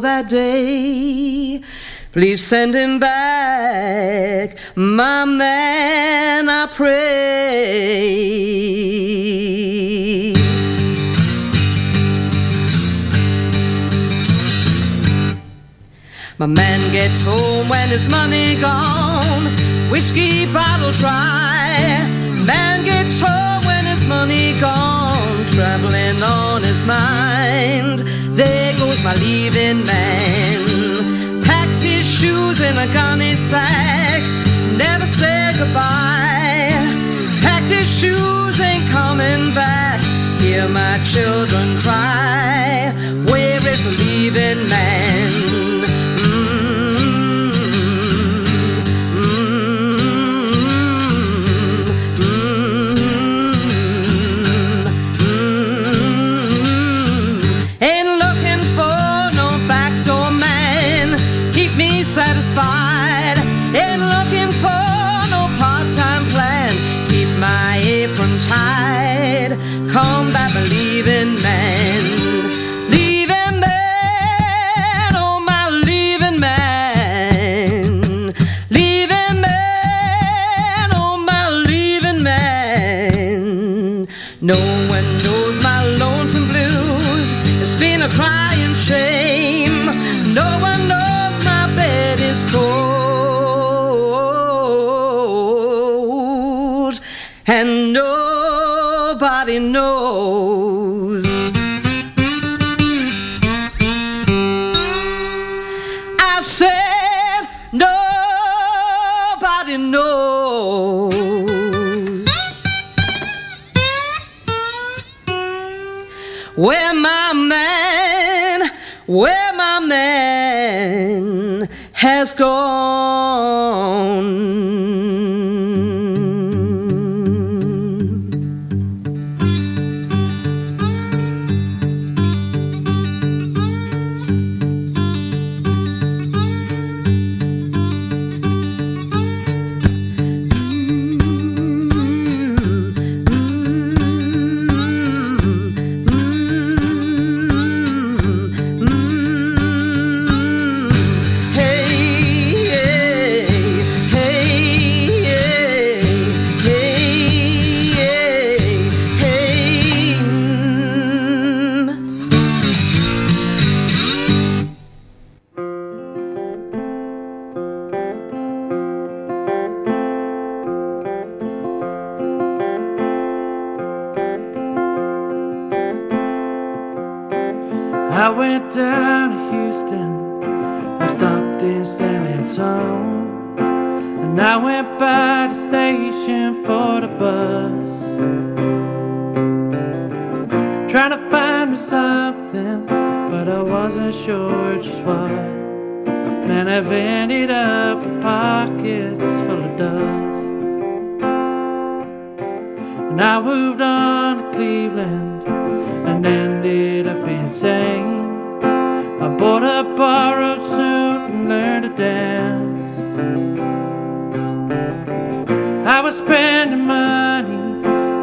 that day. Please send him back, my man, I pray. My man gets home when his money gone, whiskey bottle dry. Man gets home when his money gone, traveling on his mind. Goes my leaving man. Packed his shoes in a gunny sack, never said goodbye. Packed his shoes, ain't coming back. Hear my children cry. Where is the leaving man?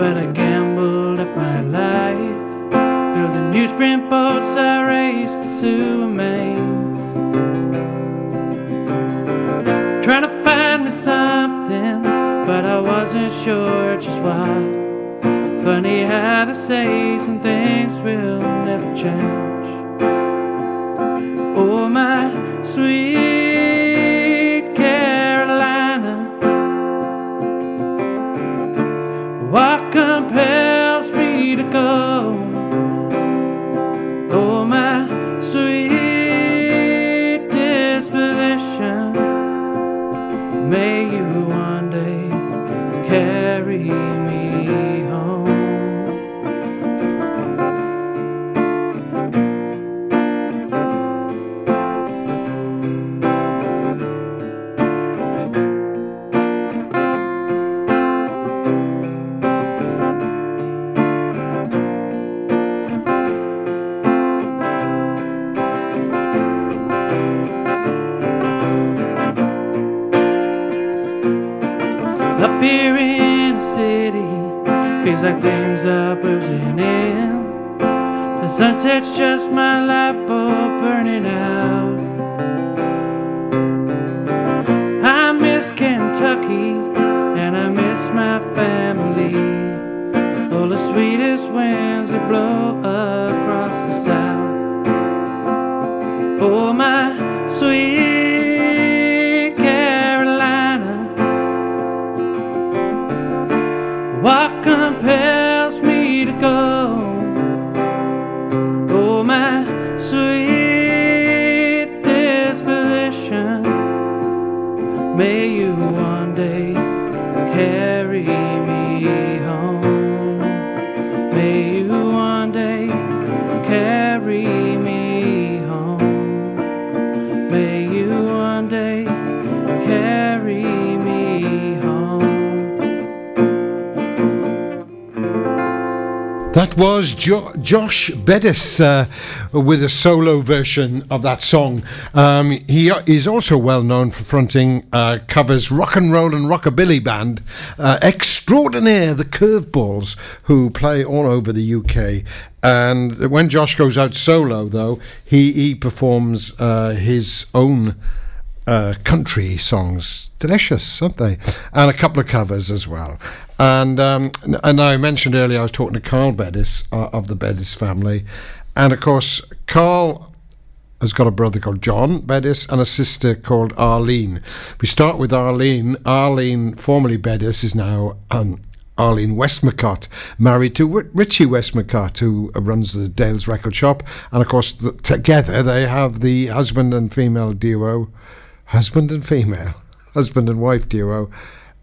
but I gambled up my life. Building newsprint boats, I raced the sewer main. Trying to find me something, but I wasn't sure just what. Funny how the says and things will never change. Oh, my sweet. What compare? Up here in the city, feels like things are buzzing in. The sunset's just my light bulb burning out. I miss Kentucky and I miss my family. All the sweetest winds that blow across the sea. sweet Carolina. What compares? Was jo- Josh Bedis uh, with a solo version of that song. Um, he is also well known for fronting uh, covers rock and roll and rockabilly band uh, extraordinaire, the Curveballs, who play all over the UK. And when Josh goes out solo, though, he, he performs uh, his own uh, country songs. Delicious, aren't they? And a couple of covers as well. And um, and I mentioned earlier I was talking to Carl Bedis uh, of the Bedis family, and of course Carl has got a brother called John Bedis and a sister called Arlene. We start with Arlene. Arlene, formerly Bedis, is now um, Arlene Westmacott, married to Richie Westmacott, who runs the Dale's record shop. And of course, the, together they have the husband and female duo, husband and female, husband and wife duo,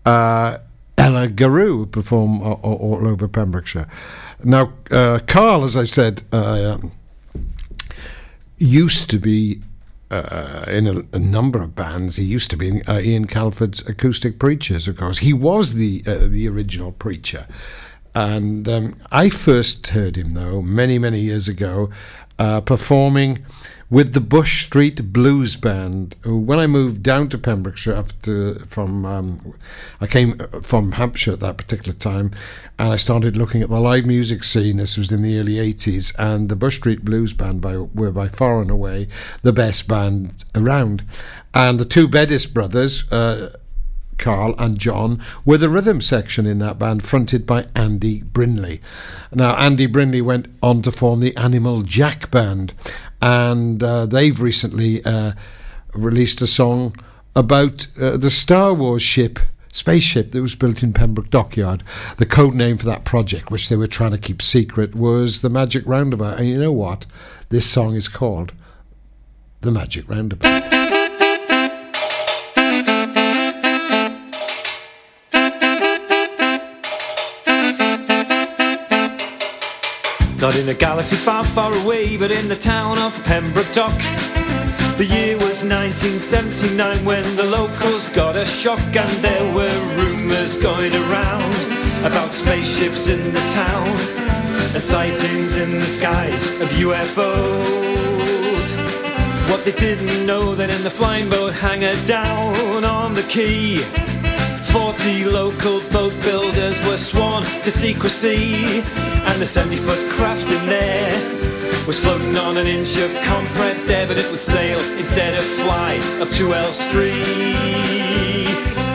uh, Ella Garou perform all, all, over Pembrokeshire. Now, uh, Carl, as I said, uh, used to be uh, in a, a, number of bands. He used to be in uh, Ian Calford's Acoustic Preachers, of course. He was the uh, the original preacher. And um, I first heard him, though, many, many years ago, uh, performing with the Bush Street Blues Band. When I moved down to Pembrokeshire after from, um, I came from Hampshire at that particular time, and I started looking at the live music scene. This was in the early '80s, and the Bush Street Blues Band by, were by far and away the best band around. And the two Bedis brothers. Uh, Carl and John were the rhythm section in that band, fronted by Andy Brindley. Now, Andy Brindley went on to form the Animal Jack Band, and uh, they've recently uh, released a song about uh, the Star Wars ship spaceship that was built in Pembroke Dockyard. The code name for that project, which they were trying to keep secret, was the Magic Roundabout. And you know what? This song is called The Magic Roundabout. Not in a galaxy far, far away, but in the town of Pembroke Dock. The year was 1979 when the locals got a shock, and there were rumours going around about spaceships in the town and sightings in the skies of UFOs. What they didn't know that in the flying boat hangar down on the quay 40 local boat builders were sworn to secrecy, and the 70 foot craft in there was floating on an inch of compressed air, but it would sail instead of fly up to Elstree.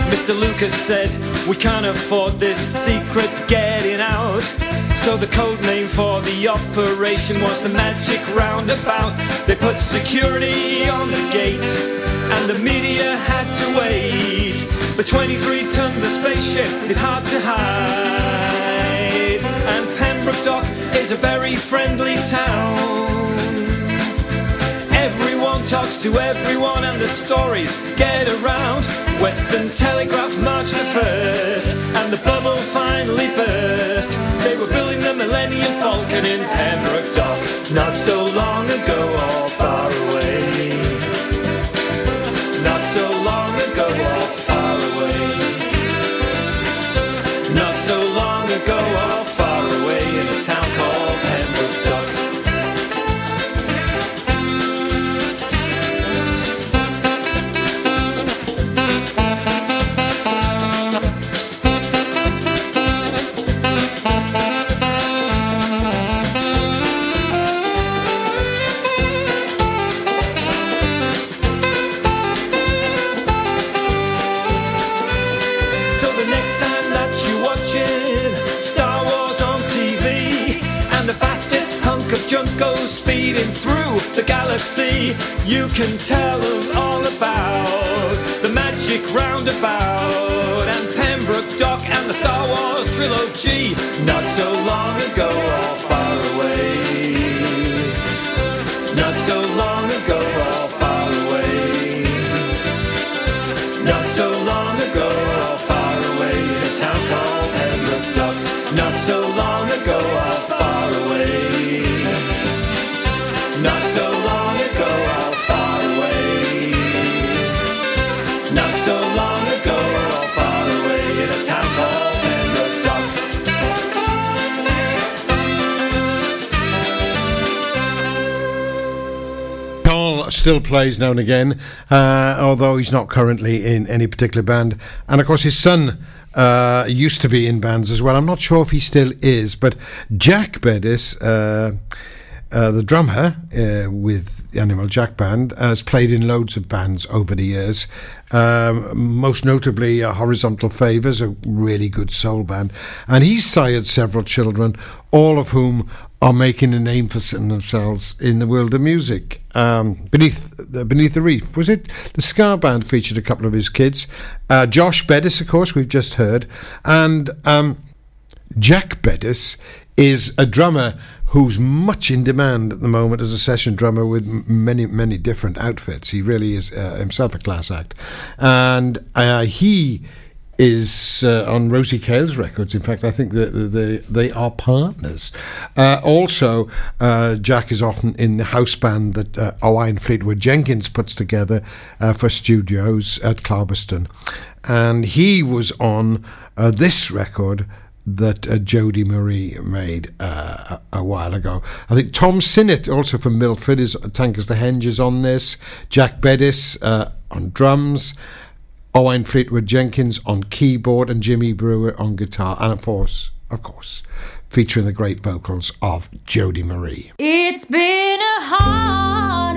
Mr. Lucas said, We can't afford this secret getting out. So the code name for the operation was the Magic Roundabout. They put security on the gate, and the media had to wait. But 23 tons of spaceship is hard to hide. And Pembroke Dock is a very friendly town. Everyone talks to everyone and the stories get around. Western Telegraph March the 1st and the bubble finally burst. They were building the Millennium Falcon in Pembroke Dock not so long ago or far away. Not so long ago or through the galaxy, you can tell them all about the magic roundabout and Pembroke Dock and the Star Wars trilogy. Not so long ago still plays now and again, uh, although he's not currently in any particular band. And of course, his son uh, used to be in bands as well. I'm not sure if he still is, but Jack Bedis, uh, the drummer uh, with the Animal Jack Band, has played in loads of bands over the years. Um, most notably, uh, Horizontal Favors, a really good soul band. And he's sired several children, all of whom are making a name for themselves in the world of music. Um, beneath the Beneath the Reef was it? The Scar Band featured a couple of his kids. Uh, Josh Bedis, of course, we've just heard, and um, Jack Bedis is a drummer who's much in demand at the moment as a session drummer with many, many different outfits. He really is uh, himself a class act. And uh, he is uh, on Rosie Cale's records. In fact, I think that they, they are partners. Uh, also, uh, Jack is often in the house band that uh, Owain Fleetwood Jenkins puts together uh, for studios at Clarbeston. And he was on uh, this record that uh, Marie made uh, a, a while ago. I think Tom Sinnott, also from Milford, is Tankers the Henge is on this. Jack Bedis uh, on drums. Owen Fleetwood Jenkins on keyboard and Jimmy Brewer on guitar, and of course, of course, featuring the great vocals of Jody Marie. It's been a heartache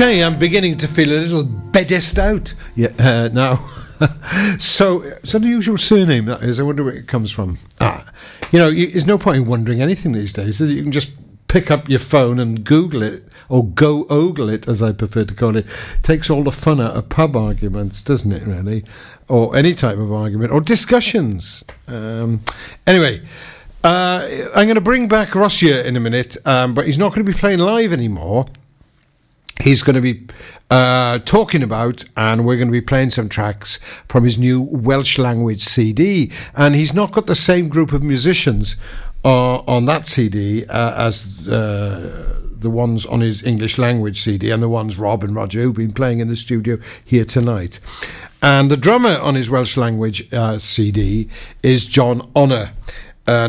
Okay, I'm beginning to feel a little beddest out yeah, uh, now. so, it's an unusual surname that is. I wonder where it comes from. Ah, you know, you, there's no point in wondering anything these days. You can just pick up your phone and Google it, or go ogle it, as I prefer to call it. Takes all the fun out of pub arguments, doesn't it? Really, or any type of argument or discussions. Um, anyway. Uh, I'm going to bring back Rhosier in a minute, um, but he's not going to be playing live anymore he's going to be uh, talking about, and we're going to be playing some tracks from his new Welsh language CD. And he's not got the same group of musicians uh, on that CD uh, as uh, the ones on his English language CD and the ones Rob and Roger who've been playing in the studio here tonight. And the drummer on his Welsh language uh, CD is John Honor,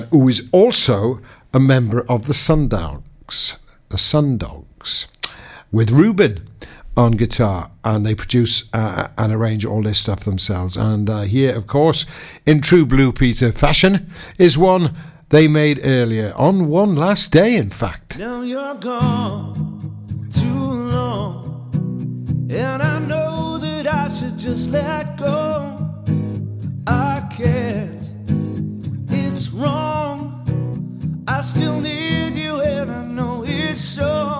who is also a member of the Sundogs. The Sundogs with Ruben on guitar, and they produce uh, and arrange all this stuff themselves. And uh, here, of course, in true Blue Peter fashion, is one they made earlier on one last day, in fact. Now you're gone too long, and I know that I should just let go. I can't, it's wrong. I still need you, and I know it shows.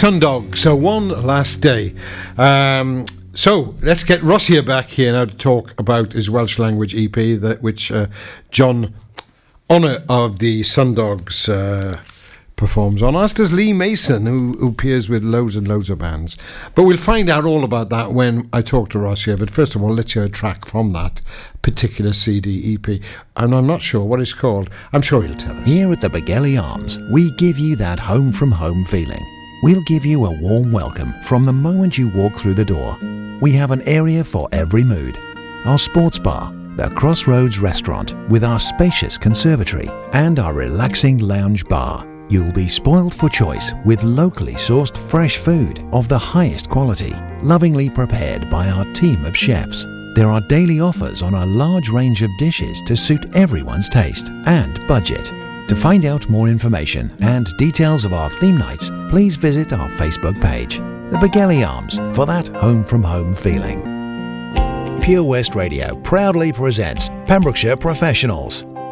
The So one last day. Um, so let's get Rhosier back here now to talk about his Welsh language EP, that which uh, John Honor of the Sundogs uh, performs on, as does Lee Mason, who, who appears with loads and loads of bands. But we'll find out all about that when I talk to Ross here. But first of all, let's hear a track from that particular CD EP. And I'm not sure what it's called. I'm sure he'll tell us. Here at the Begelly Arms, we give you that home from home feeling. We'll give you a warm welcome from the moment you walk through the door. We have an area for every mood. Our sports bar, the Crossroads restaurant with our spacious conservatory, and our relaxing lounge bar. You'll be spoiled for choice with locally sourced fresh food of the highest quality, lovingly prepared by our team of chefs. There are daily offers on a large range of dishes to suit everyone's taste and budget. To find out more information and details of our theme nights, please visit our Facebook page, The Begelly Arms, for that home from home feeling. Pure West Radio proudly presents Pembrokeshire Professionals.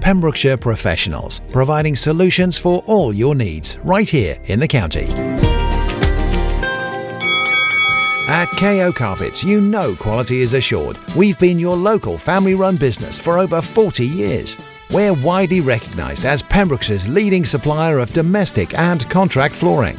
Pembrokeshire Professionals, providing solutions for all your needs right here in the county. At KO Carpets, you know quality is assured. We've been your local family run business for over 40 years. We're widely recognised as Pembrokeshire's leading supplier of domestic and contract flooring.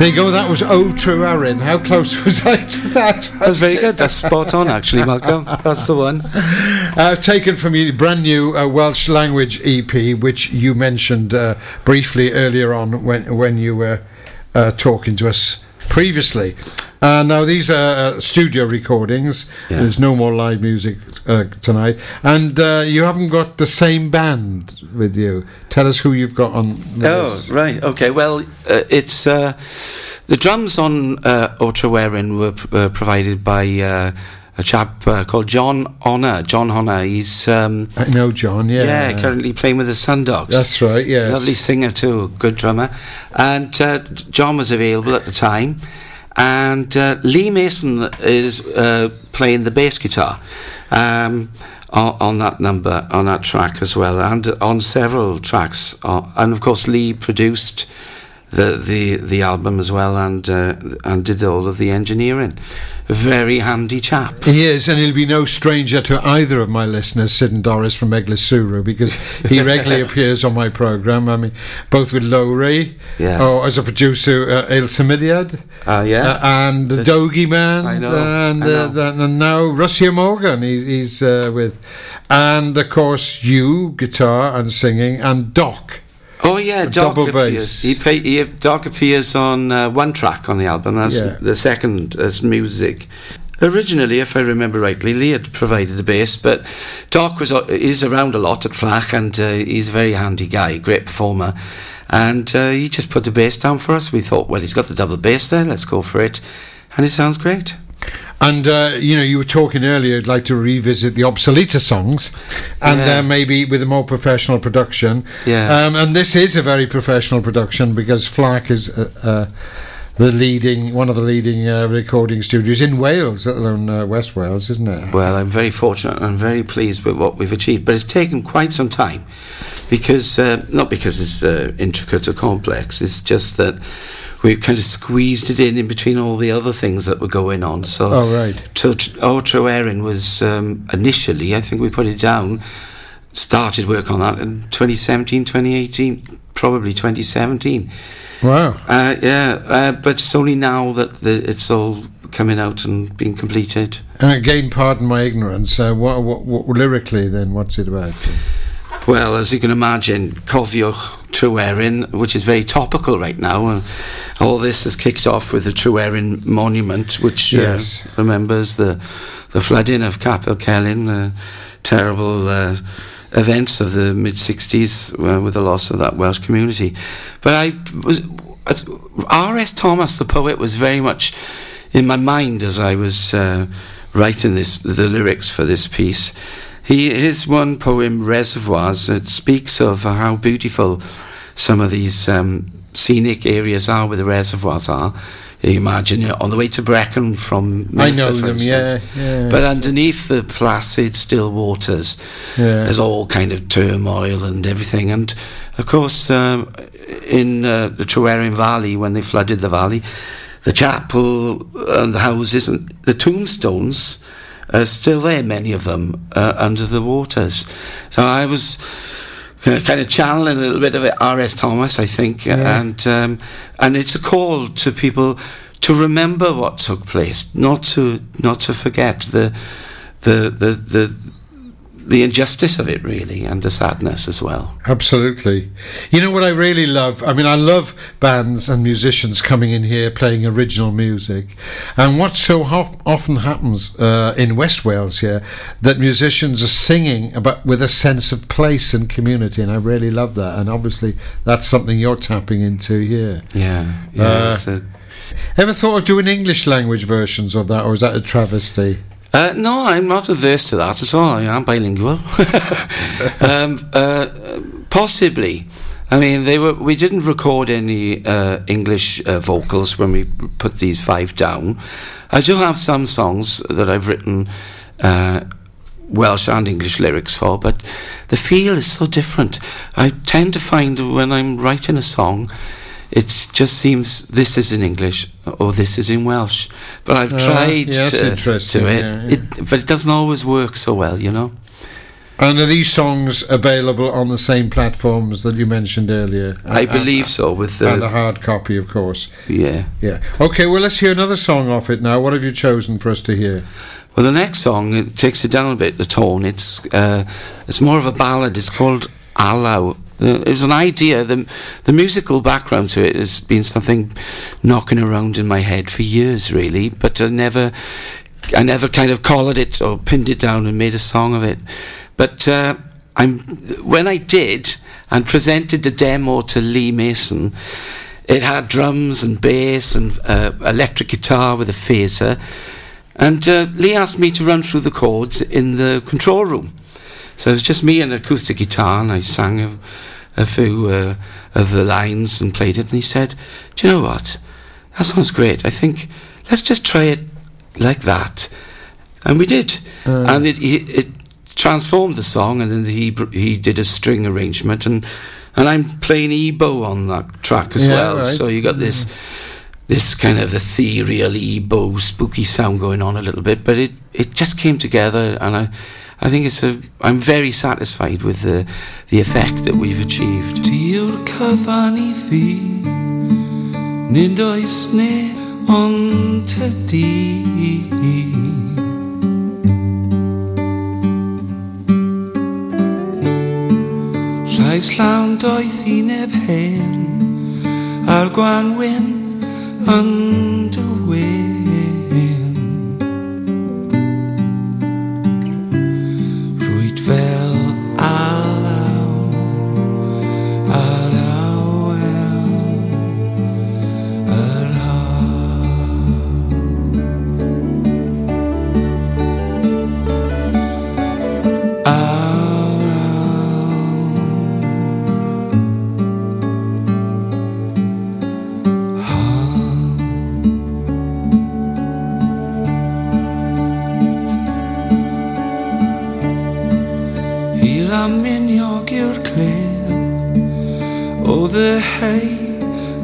There you go. That was O True Erin. How close was I to that? That's very good. That's spot on, actually, Malcolm. That's the one. Uh, taken from your brand new uh, Welsh language EP, which you mentioned uh, briefly earlier on when when you were uh, talking to us previously. Uh, now these are uh, studio recordings. Yeah. There's no more live music uh, tonight, and uh, you haven't got the same band with you. Tell us who you've got on. with Oh, right. Okay. Well, uh, it's uh, the drums on uh, Otrawerin were p- uh, provided by uh, a chap uh, called John Honor. John Honor. He's um, I know John. Yeah, yeah. currently playing with the Sundogs. That's right. Yeah. Lovely singer too, good drummer. And uh, John was available at the time. And uh, Lee Mason is uh, playing the bass guitar um, on, on that number, on that track as well, and on several tracks. Uh, and of course, Lee produced the the, the album as well, and uh, and did all of the engineering. Very handy chap. He is, and he'll be no stranger to either of my listeners, Sid and Doris from Eglwyswrw, because he regularly appears on my programme. I mean, both with Lowry, Yes. or as a producer, uh, El Samidiad, Uh, yeah. uh, and the Dogie Man, know, and, uh, and now Rhosier Morgan, he, he's uh, with, and of course you, guitar and singing, and Doc. Oh yeah, Doc double appears. bass. He, play, he Doc appears on uh, one track on the album. That's Yeah. the second as music. Originally, if I remember rightly, Lee had provided the bass, but Doc was uh, is around a lot at Fflach, and uh, he's a very handy guy, great performer. And uh, he just put the bass down for us. We thought, well, he's got the double bass there. Let's go for it, and it sounds great. And uh, you know, you were talking earlier. You'd like to revisit the obsolete songs, and Yeah. uh, maybe with a more professional production. Yeah. Um, and this is a very professional production because Fflach is uh, uh, the leading, one of the leading uh, recording studios in Wales, let alone uh, West Wales, isn't it? Well, I'm very fortunate and I'm very pleased with what we've achieved, but it's taken quite some time because, uh, not because it's uh, intricate or complex, it's just that we've kind of squeezed it in in between all the other things that were going on. So, Oh, right. so Outro Erin was um, initially, I think we put it down, started work on that in 2017, 2018, probably 2017. Wow. Uh, yeah, uh, but it's only now that the, it's all coming out and being completed. And again, pardon my ignorance. Uh, what, what, what lyrically, then, what's it about? Well, as you can imagine, Cofio Tryweryn, which is very topical right now, uh, all this has kicked off with the Tryweryn Monument, which Yes. uh, remembers the the flooding of Capel Celyn, the terrible uh, events of the mid 60s uh, with the loss of that Welsh community. But I was. R.S. Thomas, the poet, was very much in my mind as I was uh, writing this, the lyrics for this piece. He his one poem, Reservoirs, it speaks of how beautiful some of these um, scenic areas are, where the reservoirs are. You imagine you're on the way to Brecon from I Milford, know them, yeah, yeah. But underneath the placid, still waters, Yeah. there's all kind of turmoil and everything. And of course, um, in uh, the Tryweryn Valley, when they flooded the valley, the chapel and the houses and the tombstones are still there, many of them, uh, under the waters. So I was kind of channeling a little bit of it, R.S. Thomas, I think, Yeah. and um, and it's a call to people to remember what took place, not to not to forget the the the the, the injustice of it, really, and the sadness as well. Absolutely. You know what I really love? I mean, I love bands and musicians coming in here playing original music. And what so ho- often happens uh, in West Wales here, that musicians are singing about with a sense of place and community. And I really love that. And obviously, that's something you're tapping into here. Yeah, yeah. Uh, a- Ever thought of doing English language versions of that, or is that a travesty? Uh, no, I'm not averse to that at all. I am bilingual. um, uh, possibly. I mean, they were. We didn't record any uh, English uh, vocals when we put these five down. I do have some songs that I've written uh, Welsh and English lyrics for, but the feel is so different. I tend to find when I'm writing a song, it just seems this is in English or this is in Welsh. But I've Ah, tried yeah, to, it, yeah, yeah. it, but it doesn't always work so well, you know. And are these songs available on the same platforms that you mentioned earlier? I And- believe so. With the And a hard copy, of course. yeah. Yeah. Okay, well, let's hear another song off it now. What have you chosen for us to hear? Well, the next song it takes it down a bit. The tone. It's uh, it's more of a ballad. It's called Allow. It was an idea. The the musical background to it has been something knocking around in my head for years, really. But I never, I never kind of collared it or pinned it down and made a song of it. But uh, I'm when I did and presented the demo to Lee Mason. It had drums and bass and uh, electric guitar with a phaser. And uh, Lee asked me to run through the chords in the control room. So it was just me and an acoustic guitar, and I sang a, a few uh, of the lines and played it. And he said, Do you know what? That sounds great. I think let's just try it like that. And we did. and it, it, it transformed the song, and then he, he did a string arrangement. And, and I'm playing EBow on that track as Yeah, well. right. So you got this this kind of ethereal EBow spooky sound going on a little bit but it it just came together and i I think it's a. I'm very satisfied with the the effect that we've achieved. Tir cyfanithi Nid oes ne ond ydi Llais llawn doeth i neb hen A'r gwanwyn yn dy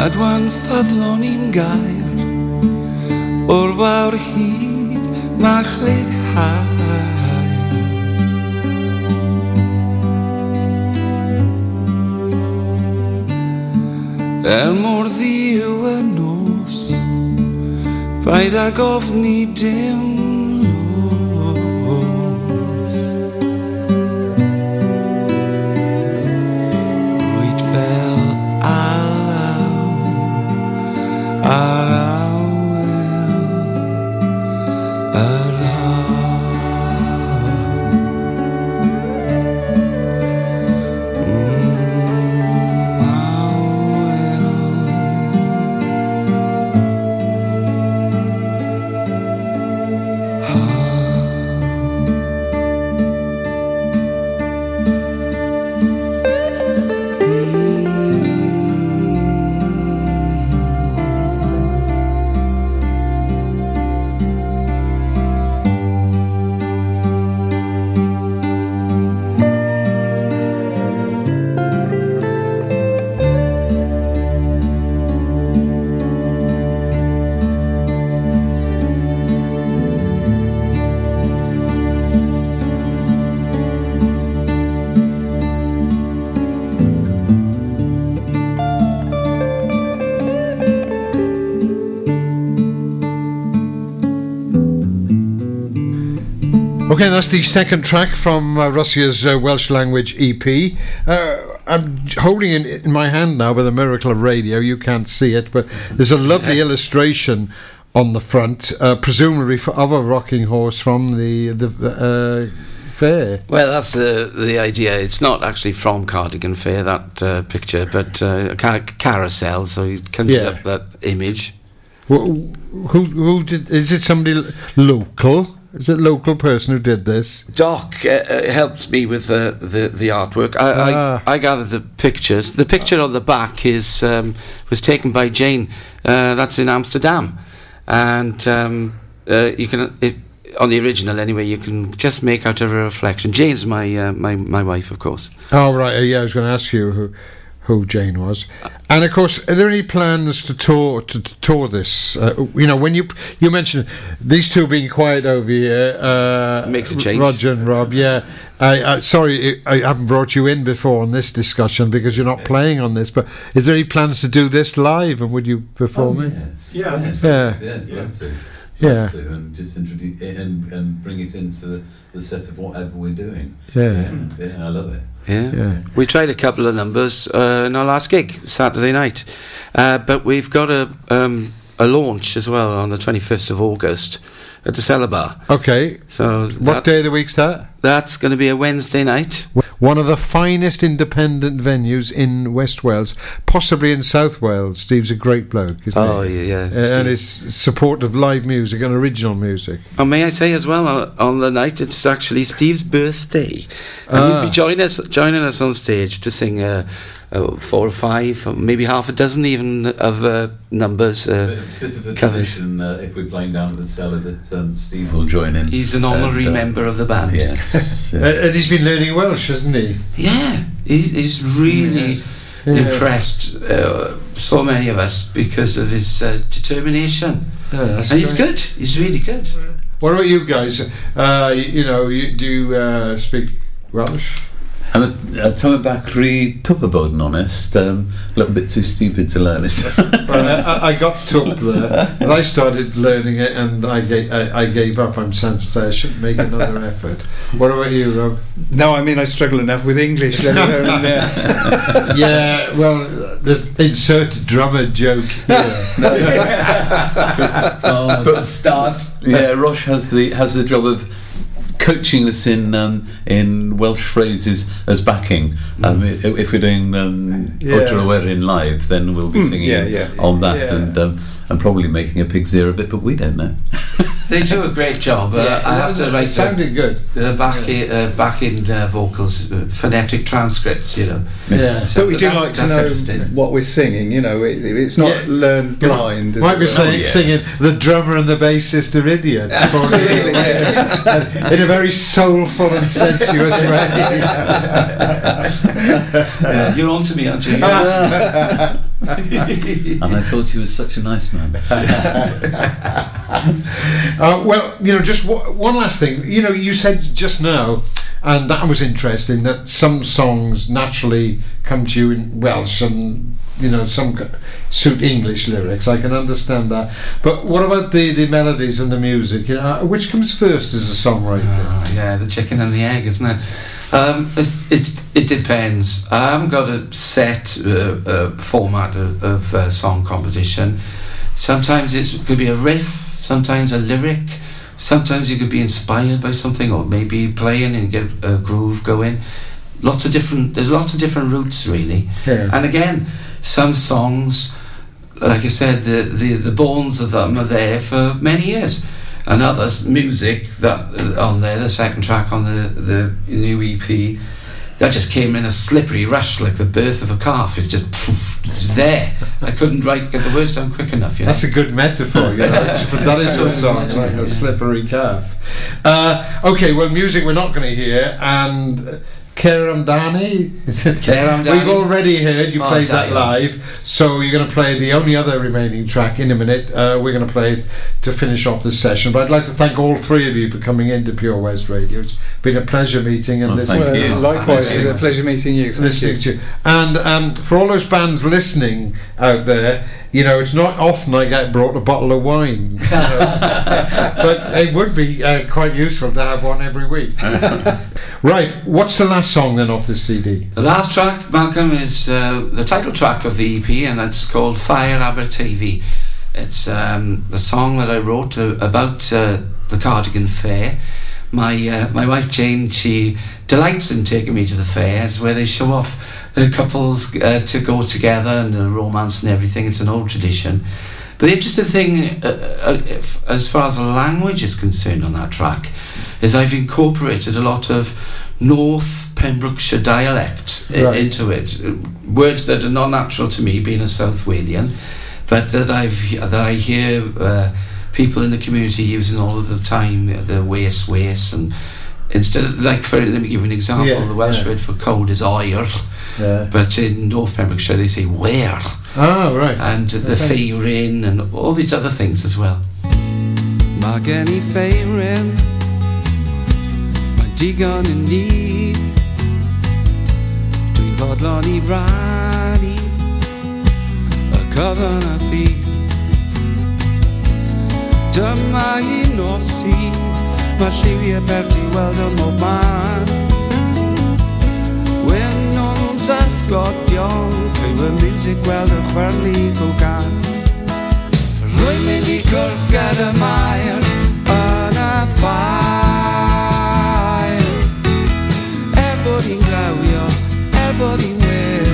Cadwan ffyddlon i'n gair O'r wawr hyd na chled hau Er mor ddiw y nos Paid ag ofni dim I Okay, that's the second track from uh, Rhosier's uh, Welsh language EP. Uh, I'm holding it in my hand now by the miracle of radio. You can't see it, but there's a lovely illustration on the front, uh, presumably for, of a rocking horse from the the uh, fair. Well, that's the the idea. It's not actually from Cardigan Fair that uh, picture, but uh, a car- carousel. So you conjure Yeah. up that image. Wh- Who who did? Is it somebody local? Is it a local person who did this? Doc uh, uh, helped me with the, the, the artwork. I, Ah. I, I gathered the pictures. The picture on the back is um, was taken by Jane. Uh, that's in Amsterdam, and um, uh, you can it, on the original anyway. You can just make out a reflection. Jane's my uh, my my wife, of course. Oh right, uh, yeah. I was going to ask you who who Jane was, and of course, are there any plans to tour to, to tour this? Uh, you know, when you you mentioned these two being quiet over here, uh, Makes a change. Roger and Rob. Yeah, I, I, sorry, I haven't brought you in before on this discussion because you're not playing on this. But is there any plans to do this live, and would you perform it? Yes. Yeah, I think Yeah. Yes, love to. Yeah. To, and just introduce it and, and bring it into the, the set of whatever we're doing. Yeah. yeah, yeah, I love it. Yeah. Yeah. We tried a couple of numbers uh, in our last gig Saturday night, uh, but we've got a um, a launch as well on the 25th of August at the Cellar Bar. Okay. So What day of the week's that? that's going to be a Wednesday night. One of the finest independent venues in West Wales, possibly in South Wales. Steve's a great bloke, isn't Oh he? yeah, yeah. Uh, and his support of live music and original music. Oh, may I say as well uh, on the night it's actually Steve's birthday, and Ah. he'll be joining us joining us on stage to sing uh, uh, four or five, or maybe half a dozen even of uh, numbers. Uh, bit, bit of a covers. tradition uh, if we're playing down at the cellar that um, Steve will join in. he's an honorary And, uh, member of the band. Yes. Yes. and he's been learning Welsh, hasn't he? Yeah, he, he's really Yeah. impressed uh, so many of us because of his uh, determination. Yeah, that's and he's good. He's really good. What about you guys? Uh, you, you know, you, do you uh, speak Welsh? I'm a, a Tom Bakri tupper bod yn honest. Um, a little bit too stupid to learn it. Well, I, I got took there, and I started learning it, and I gave, I, I gave up. I'm sad to say I shouldn't make another effort. What about you, Rob? No, I mean I struggle enough with English. Let alone, uh, yeah, well, there's insert drummer joke here. Oh, but start. yeah, Rosh has the has the job of coaching us in um, in Welsh phrases as backing. Um, i- if we're doing um, Yeah. Otra Werin live, then we'll be Mm, singing yeah, yeah. on that Yeah. and um, and probably making a pig's ear of it, but we don't know. They do a great job. Uh, I have to it write sounded good. the back uh, back in uh, vocals, uh, phonetic transcripts. You know. Yeah. So But we do like to know what we're singing. You know, it, it's not Yeah. learned blind. as Might it be were. saying, yes. singing the drummer and the bassist are idiots. Absolutely, yeah. In a very soulful and sensuous way. Yeah, you're on to me, aren't you? And I thought he was such a nice man. Uh, well, you know, just w- one last thing. You know, you said just now, and that was interesting, that some songs naturally come to you in Welsh and, you know, some suit English lyrics. I can understand that. But what about the, the melodies and the music? You know, which comes first as a songwriter? Ah, yeah, the chicken and the egg, isn't it? Um, it, it's, it depends. I haven't got a set uh, uh, format of, of uh, song composition. Sometimes it could be a riff, sometimes a lyric, sometimes you could be inspired by something, or maybe playing and get a groove going. Lots of different. There's lots of different routes, really. Yeah. And again, some songs, like I said, the, the, the bones of them are there for many years. And others, music that uh, on there, the second track on the, the new EP, that just came in a slippery rush like the birth of a calf. It just poof, there. I couldn't write get the words down quick enough. You know? That's a good metaphor. You know, put that into a song it's like a slippery calf. Uh, okay, well, music we're not going to hear, and uh, Dani. Is it? Keram Dani. We've already heard you Oh, played that live, so you're going to play the only other remaining track in a minute. Uh, we're going to play it to finish off this session. But I'd like to thank all three of you for coming into Pure West Radio. It's been a pleasure meeting and Oh, listening. thank you. Well, likewise, Thank you. it's a pleasure meeting you. Thank listening you. to you. And um, for all those bands listening out there, you know, it's not often I get brought a bottle of wine, you know. but it would be uh, quite useful to have one every week. right, what's the last song then off this CD? The last track, Malcolm, is uh, the title track of the EP, and it's called Ffair Aberteifi. It's um, the song that I wrote uh, about uh, the Cardigan Fair. My uh, my wife Jane, she delights in taking me to the fairs where they show off the couples uh, to go together and the romance and everything. It's an old tradition. But the interesting thing, uh, uh, if, as far as the language is concerned on that track, is I've incorporated a lot of North Pembrokeshire dialect Right. into it. Words that are not natural to me, being a South Walian, but that I've that I hear uh, people in the community using all of the time. The waste, waste, and instead of like for let me give you an example. Yeah, the Welsh yeah. word for cold is oer, Yeah. but in North Pembrokeshire they say where, Ah, right. and the Okay. feirin and all these other things as well. Mae gen i ffeirin Mae'n digon yn ni Dwi'n fodlon i rannu Y cyfan a thi Dyma hi nosi Mae lliwiau bert i weld ym mob man Yn sasglodiol Fyw y music gweld y chwerli go gan Rwy'n mynd i gwrdd gyda mair Yn a ffair. Er bod i'n glawio Er bod i'n wir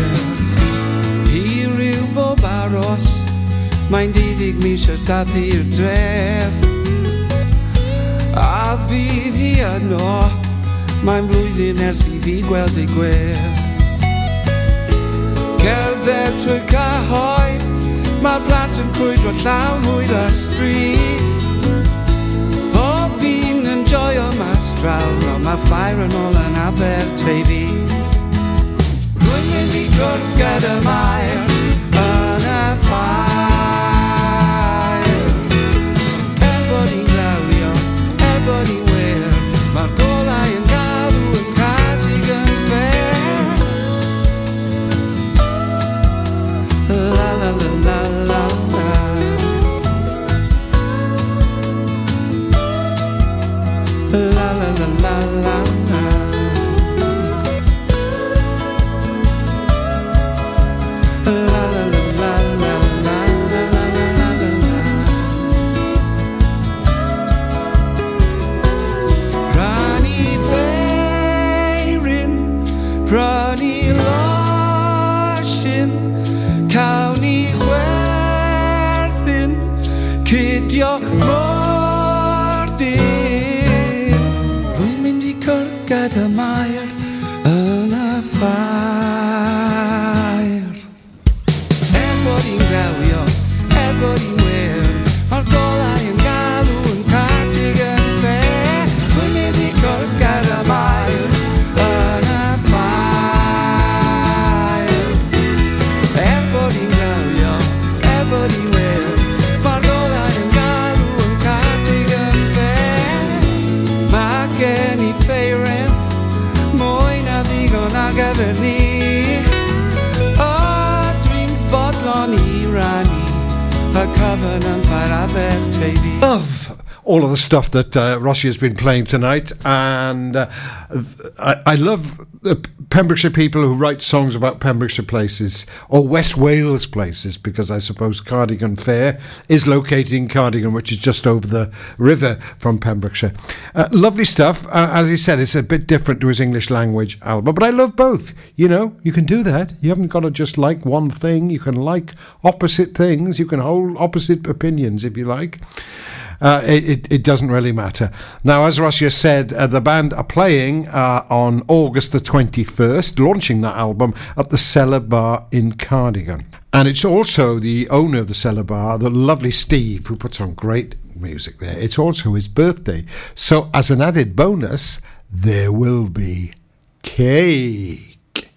I ryw bob aros Mae'n diddig mis ys dath i'r dref. A fydd hi yno Mae'n flwyddyn ers i fi gweld ei gwef cerdded trwy cyhoedd Mae'r plant yn crwydro llawn mwy ysbryd Pob un yn joio mas draw Ond mae ffair yn ôl yn Aberteifi. Rwy'n mynd i gwrdd gyda mair la la stuff that uh, Rhosier has been playing tonight, and uh, I, I love the Pembrokeshire people who write songs about Pembrokeshire places or West Wales places, because I suppose Cardigan Fair is located in Cardigan, which is just over the river from Pembrokeshire. Uh, lovely stuff. Uh, as he said, it's a bit different to his English language album, but I love both. You know, you can do that. You haven't got to just like one thing. You can like opposite things. You can hold opposite opinions if you like. Uh, it, it, doesn't really matter. Now, as Rhosier said, uh, the band are playing uh, on August the 21st, launching that album at the Cellar Bar in Cardigan. And it's also the owner of the Cellar Bar, the lovely Steve, who puts on great music there. It's also his birthday. So, as an added bonus, there will be cake.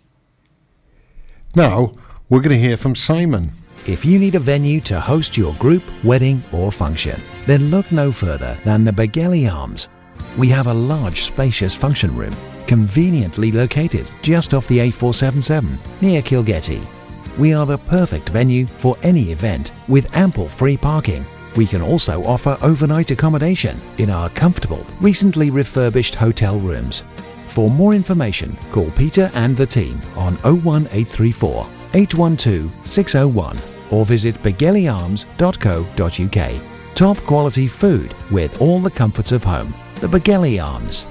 Now, we're going to hear from Simon. If you need a venue to host your group, wedding, or function, then look no further than the Begelly Arms. We have a large, spacious function room, conveniently located just off the A477 near Kilgetty. we are the perfect venue for any event with ample free parking. We can also offer overnight accommodation in our comfortable, recently refurbished hotel rooms. For more information, call Peter and the team on 01834 812 601 or visit begellyarms.co.uk. Top quality food with all the comforts of home. The Begelly Arms.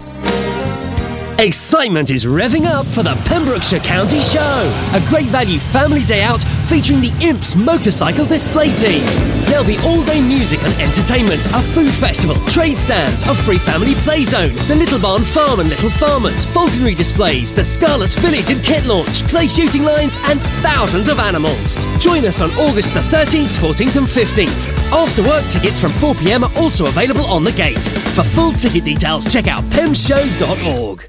Excitement is revving up for the Pembrokeshire County Show, a great value family day out featuring the Imps Motorcycle Display Team. There'll be all day music and entertainment, a food festival, trade stands, a free family play zone, the Little Barn Farm and Little Farmers, falconry displays, the Scarlet's Village and kit launch, clay shooting lines, and thousands of animals. Join us on August the 13th, 14th, and 15th. After work tickets from 4 pm are also available on the gate. For full ticket details, check out pemshow.org.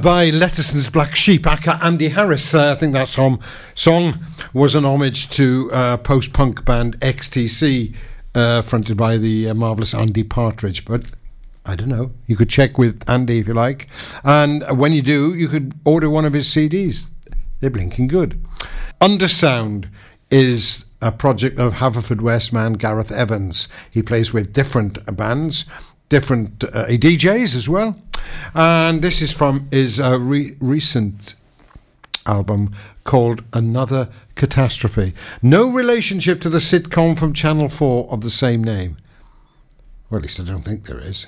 By Letterston's Black Sheep, aka Andy Harris. Uh, I think that song, song was an homage to uh, post punk band XTC, uh, fronted by the uh, marvellous Andy Partridge. But I don't know. You could check with Andy if you like. And when you do, you could order one of his CDs. They're blinking good. Undersound is a project of Haverfordwest man Gareth Evans. He plays with different bands, different uh, DJs as well. And this is from his uh, re- recent album called Another Catastrophe. No relationship to the sitcom from Channel 4 of the same name. Well, at least I don't think there is.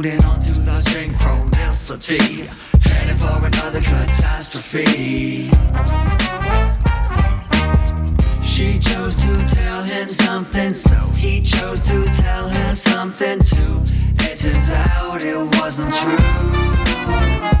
Holding on to the synchronicity, heading for another catastrophe. She chose to tell him something, so he chose to tell her something too. It turns out it wasn't true.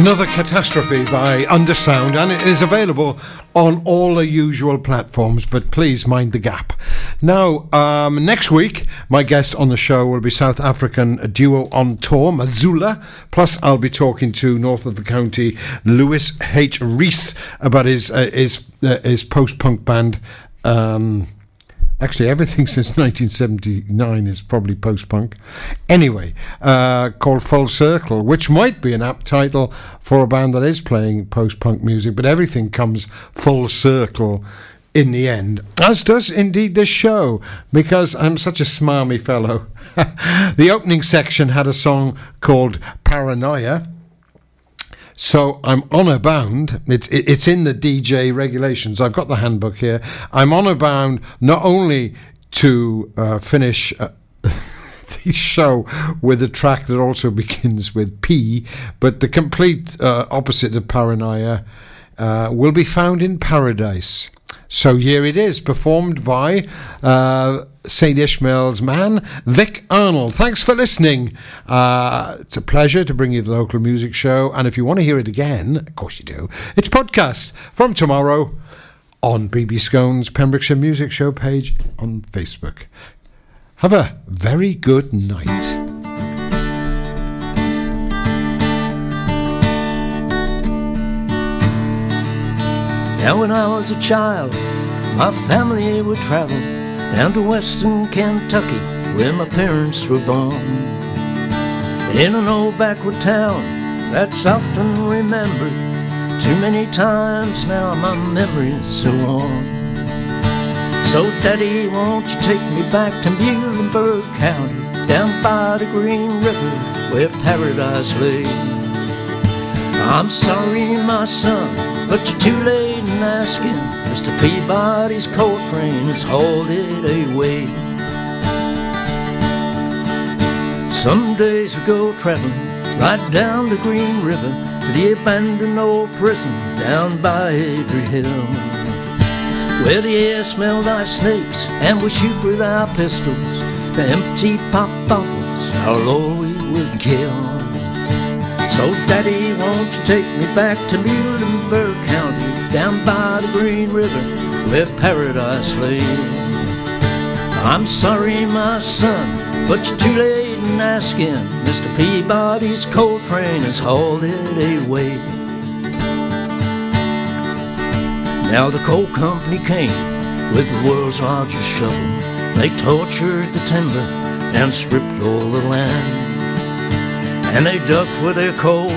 Another Catastrophe by Undersound, and it is available on all the usual platforms, but please mind the gap. Now, um, next week, my guest on the show will be South African duo on tour, Mazula, plus I'll be talking to North of the County, Lewis H. Reese, about his, uh, his, uh, his post-punk band, um, Actually, everything since 1979 is probably post punk. Anyway, uh, called Full Circle, which might be an apt title for a band that is playing post punk music, but everything comes full circle in the end, as does indeed this show, because I'm such a smarmy fellow. the opening section had a song called Paranoia. So I'm honor bound. It's it's in the DJ regulations. I've got the handbook here. I'm honor bound not only to uh, finish. Uh, the show with a track that also begins with P, but the complete uh, opposite of paranoia uh, will be found in paradise. So here it is, performed by uh, St. Ishmael's man, Vic Arnold. Thanks for listening. Uh, it's a pleasure to bring you the local music show. And if you want to hear it again, of course you do, it's podcast from tomorrow on BB Skone's Pembrokeshire Music Show page on Facebook. Have a very good night. Now, when I was a child, my family would travel down to western Kentucky where my parents were born. In an old backward town that's often remembered. Too many times now my memories are warm. So, Daddy, won't you take me back to Muhlenberg County, down by the Green River where paradise lay? I'm sorry, my son, but you're too late in asking. Mr. Peabody's coal train has hauled it away. Some days we go traveling right down the Green River to the abandoned old prison down by Airdrie Hill. Where the air smelled like snakes and we shoot with our pistols the empty pop bottles our Lord we would kill. So, Daddy, won't you take me back to Muhlenberg County, down by the Green River, where paradise lay? I'm sorry, my son, but you're too late in asking. Mr. Peabody's coal train has hauled it away. Now the coal company came with the world's largest shovel. They tortured the timber and stripped all the land. And they dug for their coal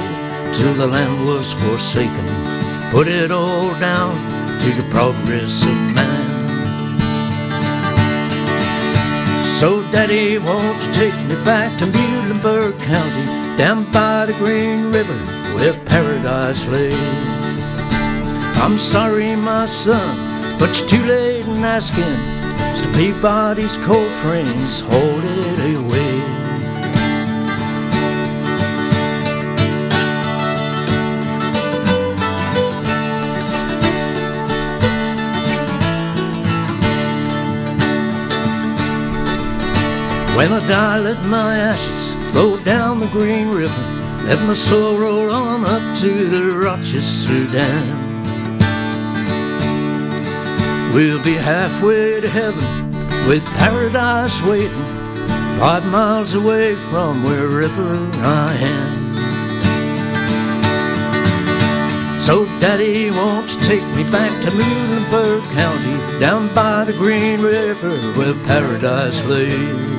till the land was forsaken. Put it all down to the progress of man. So, Daddy, won't you take me back to Muhlenberg County, down by the Green River where paradise lay? I'm sorry, my son, but you're too late in asking. Mr. Peabody's coal trains hold it away. When I die, let my ashes flow down the Green River. Let my soul roll on up to the Rochester Dam. We'll be halfway to heaven with paradise waiting, five miles away from wherever I am. So, Daddy, won't you take me back to Muhlenberg County, down by the Green River where paradise lay?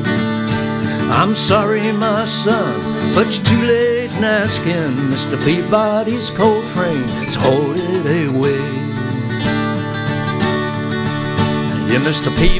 I'm sorry, my son, but you're too late in asking. Mr. Peabody's coal train is hauled away. Yeah, Mr. Peabody.